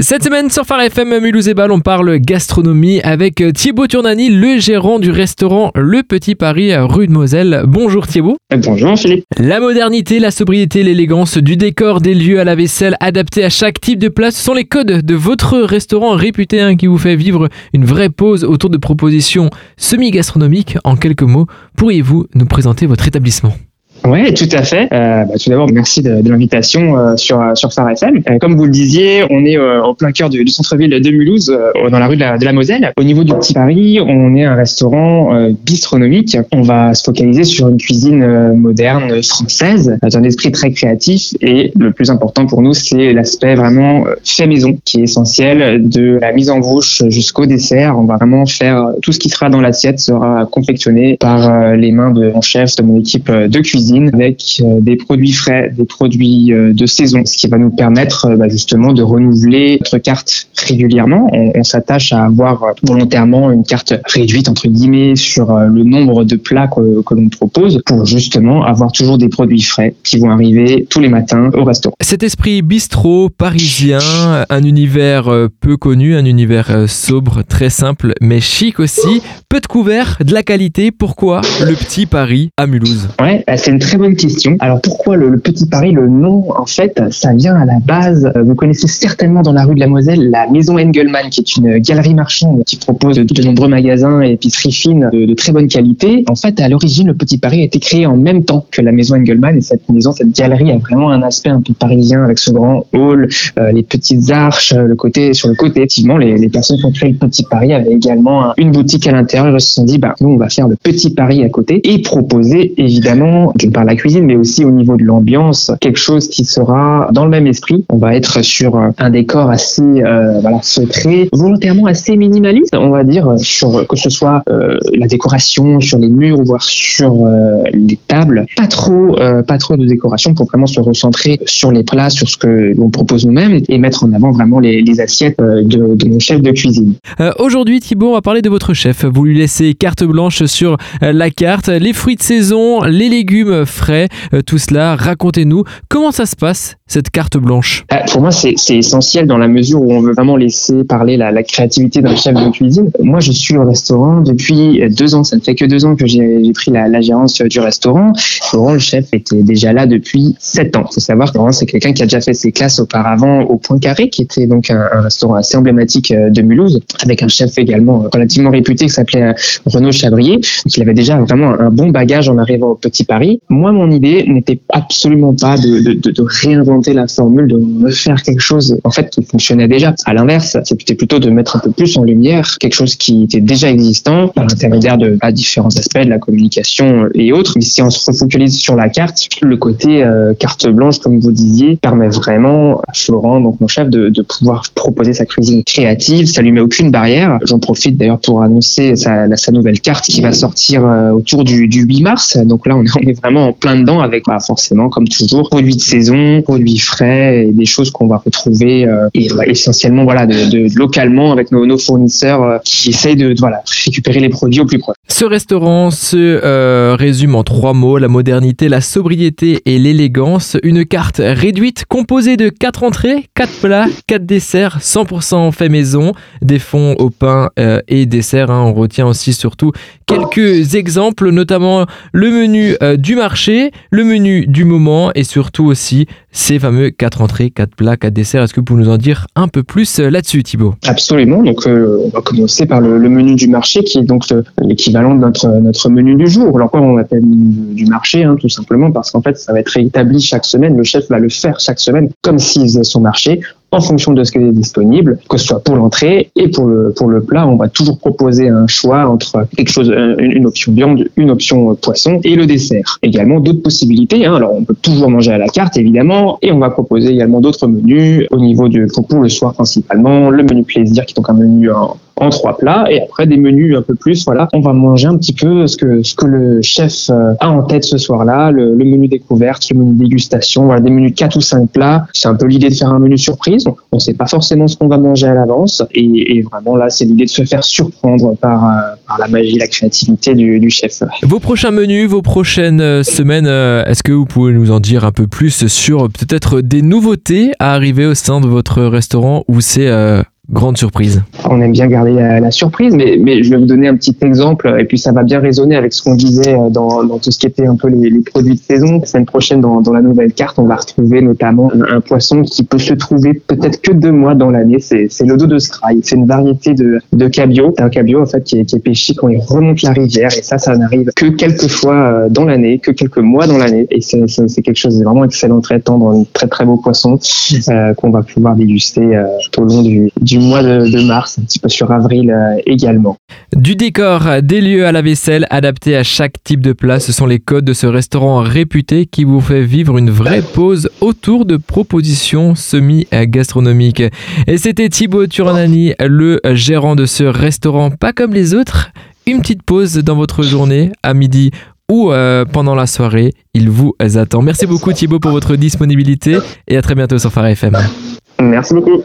Cette semaine sur Phare FM Mulhouse et Bâle, on parle gastronomie avec Thibaut Turnani, le gérant du restaurant Le Petit Paris à rue de Moselle. Bonjour Thibaut. Bonjour Philippe. La modernité, la sobriété, l'élégance du décor, des lieux à la vaisselle adaptés à chaque type de plat, ce sont les codes de votre restaurant réputé hein, qui vous fait vivre une vraie pause autour de propositions semi-gastronomiques. En quelques mots, pourriez-vous nous présenter votre établissement? Oui, tout à fait. Euh, bah, tout d'abord, merci de, de l'invitation euh, sur sur Phare FM. Euh, comme vous le disiez, on est euh, au plein cœur du, du centre-ville de Mulhouse, euh, dans la rue de la, de la, Moselle. Au niveau du Petit Paris, on est un restaurant bistronomique. On va se focaliser sur une cuisine moderne française, dans un esprit très créatif. Et le plus important pour nous, c'est l'aspect vraiment fait maison, qui est essentiel de la mise en bouche jusqu'au dessert. On va vraiment faire tout ce qui sera dans l'assiette sera confectionné par les mains de mon chef, de mon équipe de cuisine avec euh, des produits frais, des produits euh, de saison, ce qui va nous permettre euh, bah, justement de renouveler notre carte régulièrement. On, s'attache à avoir volontairement une carte réduite entre guillemets sur le nombre de plats que, que l'on propose pour justement avoir toujours des produits frais qui vont arriver tous les matins au restaurant. Cet esprit bistrot parisien, un univers peu connu, un univers sobre, très simple mais chic aussi, peu de couverts, de la qualité. Pourquoi le petit Paris à Mulhouse? Ouais, bah, c'est une très bonne question. Alors pourquoi le, Petit Paris Le nom, en fait, ça vient à la base. Euh, vous connaissez certainement dans la rue de la Moselle la Maison Engelmann, qui est une galerie marchande qui propose de, nombreux magasins et épiceries fines de, très bonne qualité. En fait, à l'origine, le Petit Paris a été créé en même temps que la Maison Engelmann et cette maison, cette galerie a vraiment un aspect un peu parisien avec ce grand hall, euh, les petites arches, le côté sur le côté. Effectivement, les, les, personnes qui ont créé le Petit Paris avaient également une boutique à l'intérieur. Ils se sont dit, bah nous, on va faire le Petit Paris à côté et proposer évidemment par la cuisine, mais aussi au niveau de l'ambiance, quelque chose qui sera dans le même esprit. On va être sur un décor assez euh, secret, volontairement assez minimaliste, on va dire, sur que ce soit euh, la décoration sur les murs ou voire sur euh, les tables. Pas trop, euh, pas trop de décoration pour vraiment se recentrer sur les plats, sur ce que l'on propose nous-mêmes et mettre en avant vraiment les, assiettes euh, de, de, mon chef de cuisine. Aujourd'hui, Thibaut, on va parler de votre chef. Vous lui laissez carte blanche sur la carte, les fruits de saison, les légumes frais, euh, tout cela. Racontez-nous comment ça se passe, cette carte blanche. Euh, pour moi, c'est essentiel dans la mesure où on veut vraiment laisser parler la, créativité d'un chef de cuisine. Moi, je suis au restaurant depuis deux ans. Ça ne fait que deux ans que j'ai pris la, gérance du restaurant. Laurent, le chef, était déjà là depuis sept ans. Il faut savoir que Laurent, c'est quelqu'un qui a déjà fait ses classes auparavant au Point Carré, qui était donc un, un restaurant assez emblématique euh, de Mulhouse, avec un chef également relativement réputé qui s'appelait Renaud Chabrier. Donc, il avait déjà vraiment un bon bagage en arrivant au Petit Paris. Moi, mon idée n'était absolument pas de, de, de, réinventer la formule, de refaire quelque chose en fait qui fonctionnait déjà. À l'inverse, c'était plutôt de mettre un peu plus en lumière quelque chose qui était déjà existant par l'intermédiaire de bah, différents aspects de la communication et autres. Mais si on se focalise sur la carte, le côté euh, carte blanche, comme vous disiez, permet vraiment à Florent, donc mon chef, de, de pouvoir proposer sa cuisine créative. Ça lui met aucune barrière. J'en profite d'ailleurs pour annoncer sa, sa, nouvelle carte qui va sortir euh, autour du, du 8 mars. Donc là, on est, est en plein dedans avec bah, forcément, comme toujours, produits de saison, produits frais et des choses qu'on va retrouver euh, et bah, essentiellement voilà de, localement avec nos, nos fournisseurs euh, qui essayent de, voilà récupérer les produits au plus proche. Ce restaurant se euh, résume en trois mots la modernité, la sobriété et l'élégance. Une carte réduite composée de quatre entrées, quatre plats, quatre desserts, 100% fait maison, des fonds au pain et desserts. Hein. On retient aussi surtout quelques exemples, notamment le menu du marché, le menu du moment et surtout aussi ces fameux quatre entrées, quatre plats, quatre desserts. Est-ce que vous pouvez nous en dire un peu plus là-dessus, Thibaut? Absolument. Donc, euh, on va commencer par le, menu du marché, qui est donc l'équivalent de notre menu du jour. Alors, on l'appelle du marché, hein, tout simplement, parce qu'en fait, ça va être réétabli chaque semaine. Le chef va le faire chaque semaine, comme s'il faisait son marché en fonction de ce qui est disponible, que ce soit pour l'entrée et pour le pour le plat, on va toujours proposer un choix entre quelque chose, une option viande, une option poisson et le dessert. Également d'autres possibilités. Hein. Alors on peut toujours manger à la carte évidemment, et on va proposer également d'autres menus au niveau du pour le soir principalement, le menu plaisir qui est donc un menu en en trois plats et après des menus un peu plus. Voilà, on va manger un petit peu ce que ce que le chef euh, a en tête ce soir-là, le, menu découverte, le menu dégustation, voilà, des menus quatre ou cinq plats. C'est un peu l'idée de faire un menu surprise. On ne sait pas forcément ce qu'on va manger à l'avance et, et, vraiment là, c'est l'idée de se faire surprendre par, euh, par la magie, la créativité du, du chef. Vos prochains menus, vos prochaines euh, semaines, est-ce que vous pouvez nous en dire un peu plus sur peut-être des nouveautés à arriver au sein de votre restaurant ou c'est grande surprise On aime bien garder la, surprise, mais, mais, je vais vous donner un petit exemple, et puis ça va bien résonner avec ce qu'on disait euh, dans, tout ce qui était un peu les, produits de saison. La semaine prochaine, dans, la nouvelle carte, on va retrouver notamment un, poisson qui peut se trouver peut-être que deux mois dans l'année. C'est, le dos de skraï. C'est une variété de, de cabillaud. C'est un cabillaud en fait qui est, pêché quand il remonte la rivière, et ça, ça n'arrive que quelques fois euh, dans l'année, que quelques mois dans l'année, et c'est, quelque chose de vraiment excellent, très tendre, un très très beau poisson euh, qu'on va pouvoir déguster tout au long du, du mois de, mars, un petit peu sur avril euh, également. Du décor, des lieux à la vaisselle adaptés à chaque type de plat, ce sont les codes de ce restaurant réputé qui vous fait vivre une vraie pause autour de propositions semi-gastronomiques. Et c'était Thibaut Turanani, le gérant de ce restaurant pas comme les autres. Une petite pause dans votre journée à midi ou euh, pendant la soirée, il vous attend. Merci beaucoup Thibaut pour votre disponibilité et à très bientôt sur Phare FM. Merci beaucoup.